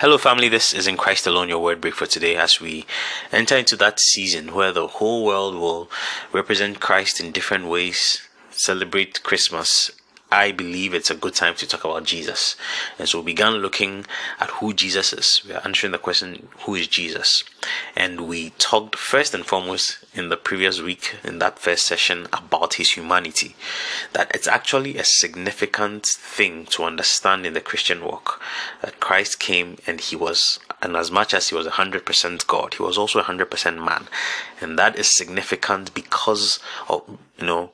Hello, family. This is in Christ alone your word break for today as we enter into that season where the whole world will represent Christ in different ways, celebrate Christmas, I believe it's a good time to talk about Jesus. And so we began looking at who Jesus is. We are answering the question, who is Jesus? And we talked first and foremost in the previous week, in that first session, about his humanity. That it's actually a significant thing to understand in the Christian walk. That Christ came and he was, and as much as he was 100% God, he was also 100% man. And that is significant because of, you know,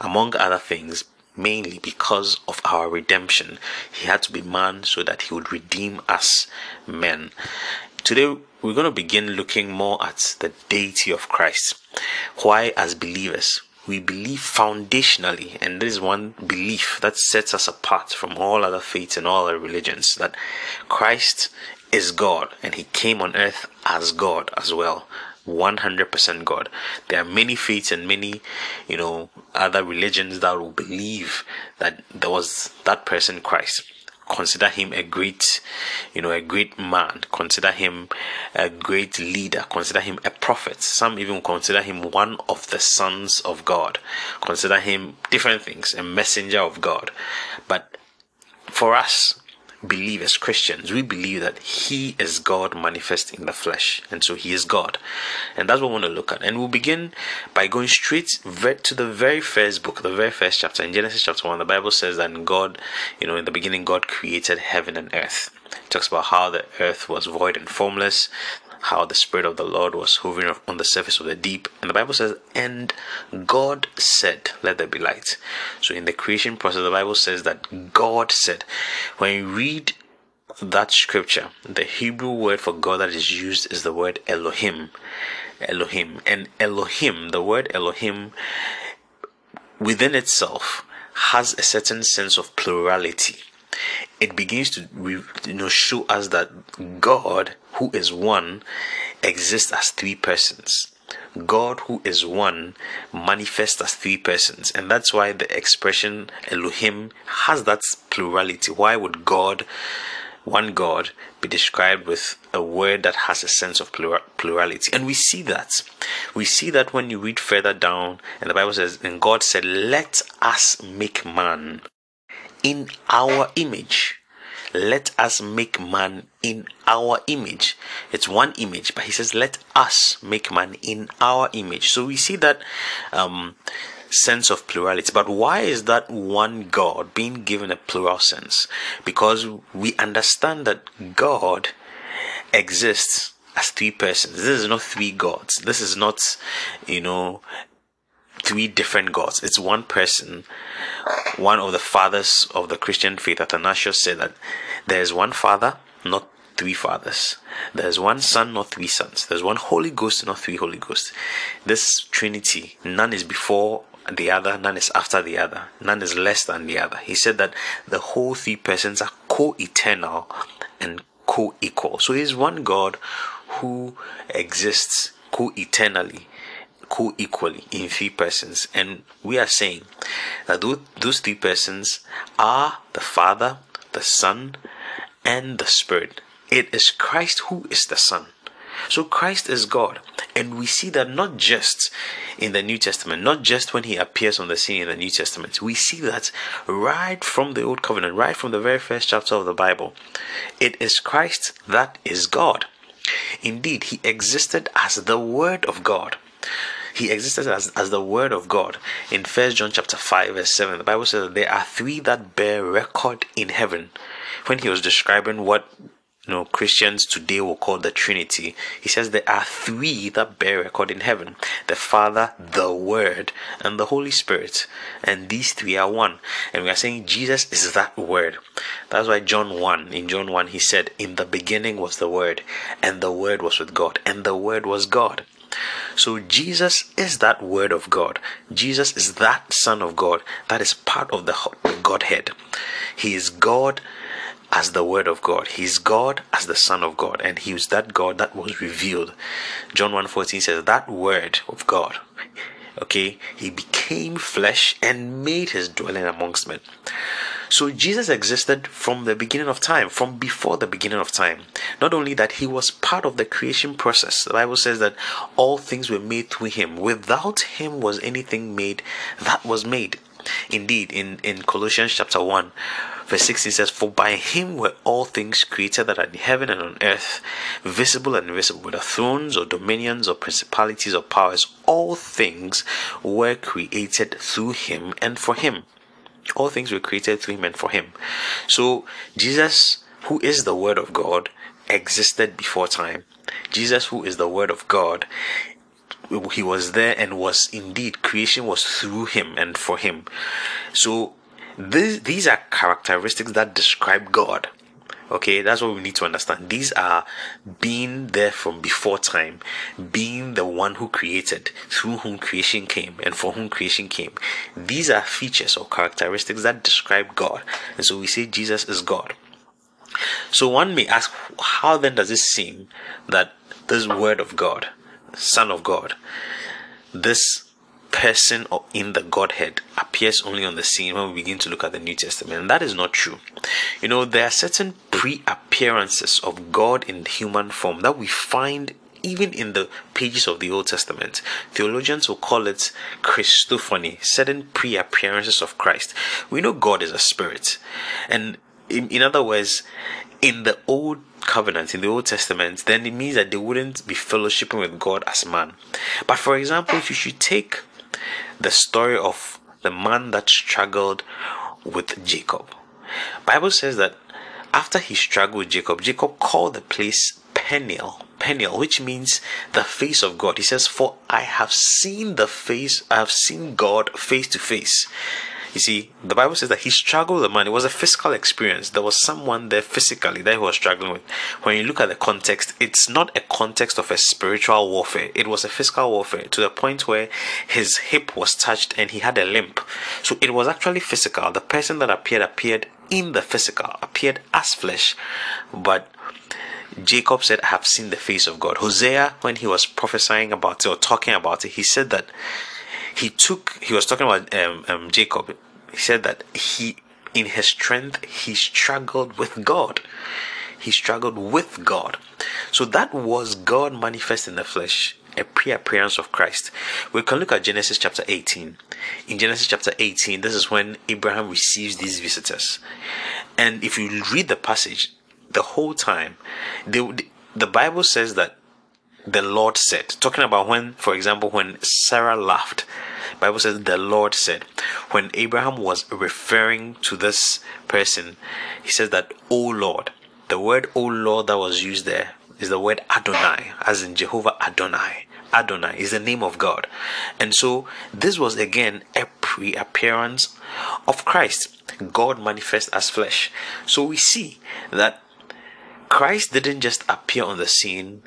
among other things, mainly because of our redemption. He had to be man so that he would redeem us men. Today, we're going to begin looking more at the deity of Christ. Why, as believers, we believe foundationally, and this is one belief that sets us apart from all other faiths and all other religions, that Christ is God and he came on earth as God as well. 100% God. There are many faiths and many, you know, other religions that will believe that there was that person Christ. Consider him a great, you know, a great man. Consider him a great leader. Consider him a prophet. Some even consider him one of the sons of God. Consider him different things, a messenger of God. But for us, believe as Christians, we believe that He is God manifest in the flesh, and so He is God, and that's what we want to look at. And we'll begin by going straight to the very first book, the very first chapter in Genesis chapter one. The Bible says that God, you know, in the beginning, God created heaven and earth. It talks about how the earth was void and formless, how the Spirit of the Lord was hovering on the surface of the deep. And the Bible says, and God said, Let there be light. So in the creation process, the Bible says that God said. When you read that scripture, the Hebrew word for God that is used is the word Elohim. Elohim. And Elohim, the word Elohim within itself has a certain sense of plurality it begins to you know show us that God, who is one, exists as three persons. God, who is one, manifests as three persons, and that's why the expression Elohim has that plurality. Why would God, one God, be described with a word that has a sense of plurality? And we see that. We see that when you read further down, and the Bible says, And God said, Let us make man in our image. Let us make man in our image. It's one image, but he says, Let us make man in our image. So we see that um, sense of plurality. But why is that one God being given a plural sense? Because we understand that God exists as three persons. This is not three gods. This is not, you know, three different gods. It's one person. One of the fathers of the Christian faith, Athanasius, said that there is one father, not three fathers. There's one son, not three sons. There's one Holy Ghost, not three Holy Ghosts. This Trinity, none is before the other, none is after the other, none is less than the other. He said that the whole three persons are co eternal and co equal. So he's one God who exists co eternally co-equally in three persons. And we are saying that those three persons are the father the son and the spirit. It is christ who is the son. So christ is god. And we see that not just in the new testament not just when he appears on the scene in the new testament we see that right from the old covenant right from the very first chapter of the bible it is christ that is god. Indeed he existed as the word of god he existed as, as the word of God. In First John chapter 5, verse 7, the Bible says there are three that bear record in heaven. When he was describing what you know Christians today will call the Trinity, he says there are three that bear record in heaven the Father, the Word, and the Holy Spirit. And these three are one. And we are saying Jesus is that word. That's why John 1, in John 1, he said, In the beginning was the Word, and the Word was with God, and the Word was God. So Jesus is that Word of God. Jesus is that Son of God that is part of the Godhead. He is God as the Word of God. He is God as the Son of God, and He is that God that was revealed. John 1:14 says that Word of God. Okay, He became flesh and made His dwelling amongst men. So Jesus existed from the beginning of time, from before the beginning of time. Not only that, he was part of the creation process. The Bible says that all things were made through him. Without him was anything made that was made. Indeed, in, in Colossians chapter 1, verse 16 says, For by him were all things created that are in heaven and on earth, visible and invisible, whether thrones or dominions or principalities or powers, all things were created through him and for him. All things were created through him and for him. So, Jesus, who is the Word of God, existed before time. Jesus, who is the Word of God, he was there and was indeed creation was through him and for him so this, these are characteristics that describe god okay that's what we need to understand. These are being there from before time being the one who created through whom creation came and for whom creation came. These are features or characteristics that describe god. And so we say jesus is god. So one may ask how then does it seem that this word of god Son of God, this person or in the Godhead appears only on the scene when we begin to look at the New Testament. And that is not true. You know, there are certain pre appearances of God in human form that we find even in the pages of the Old Testament. Theologians will call it Christophany, certain pre appearances of Christ. We know God is a spirit. And in, in other words, in the Old covenant in the Old Testament, then it means that they wouldn't be fellowshipping with God as man. But for example, if you should take the story of the man that struggled with Jacob, Bible says that after he struggled with Jacob, Jacob called the place Peniel, Peniel, which means the face of God. He says, For I have seen the face, I have seen God face to face. You see, the Bible says that he struggled with the man. It was a physical experience. There was someone there physically that he was struggling with. When you look at the context, it's not a context of a spiritual warfare. It was a physical warfare to the point where his hip was touched and he had a limp. So it was actually physical. The person that appeared appeared in the physical, appeared as flesh. But Jacob said, I have seen the face of God. Hosea, when he was prophesying about it or talking about it, he said that he took he was talking about um, um, jacob. He said that he in his strength he struggled with god. He struggled with god. So that was god manifest in the flesh a pre-appearance of christ. We can look at genesis chapter 18 in genesis chapter 18 this is when abraham receives these visitors. And if you read the passage the whole time they, the bible says that the Lord said. Talking about when, for example, when Sarah laughed, Bible says the Lord said. When Abraham was referring to this person, he says that, O Lord. The word O Lord that was used there is the word Adonai, as in Jehovah Adonai. Adonai is the name of God. And so this was again a pre appearance of Christ. God manifest as flesh. So we see that Christ didn't just appear on the scene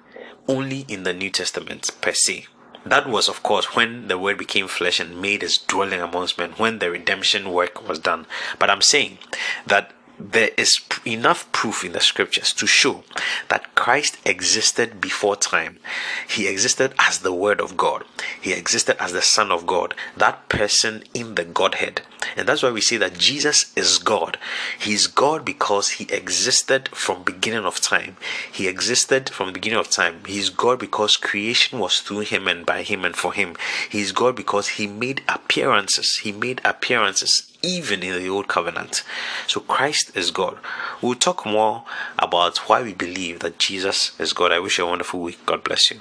only in the New Testament per se. That was, of course, when the Word became flesh and made his dwelling amongst men, when the redemption work was done. But I'm saying that there is enough proof in the scriptures to show that Christ existed before time. He existed as the Word of God, He existed as the Son of God, that person in the Godhead. And that's why we say that Jesus is God. He is God because he existed from beginning of time. He existed from the beginning of time. He is God because creation was through him and by him and for him. He is God because he made appearances. He made appearances even in the old covenant. So Christ is God. We'll talk more about why we believe that Jesus is God. I wish you a wonderful week. God bless you.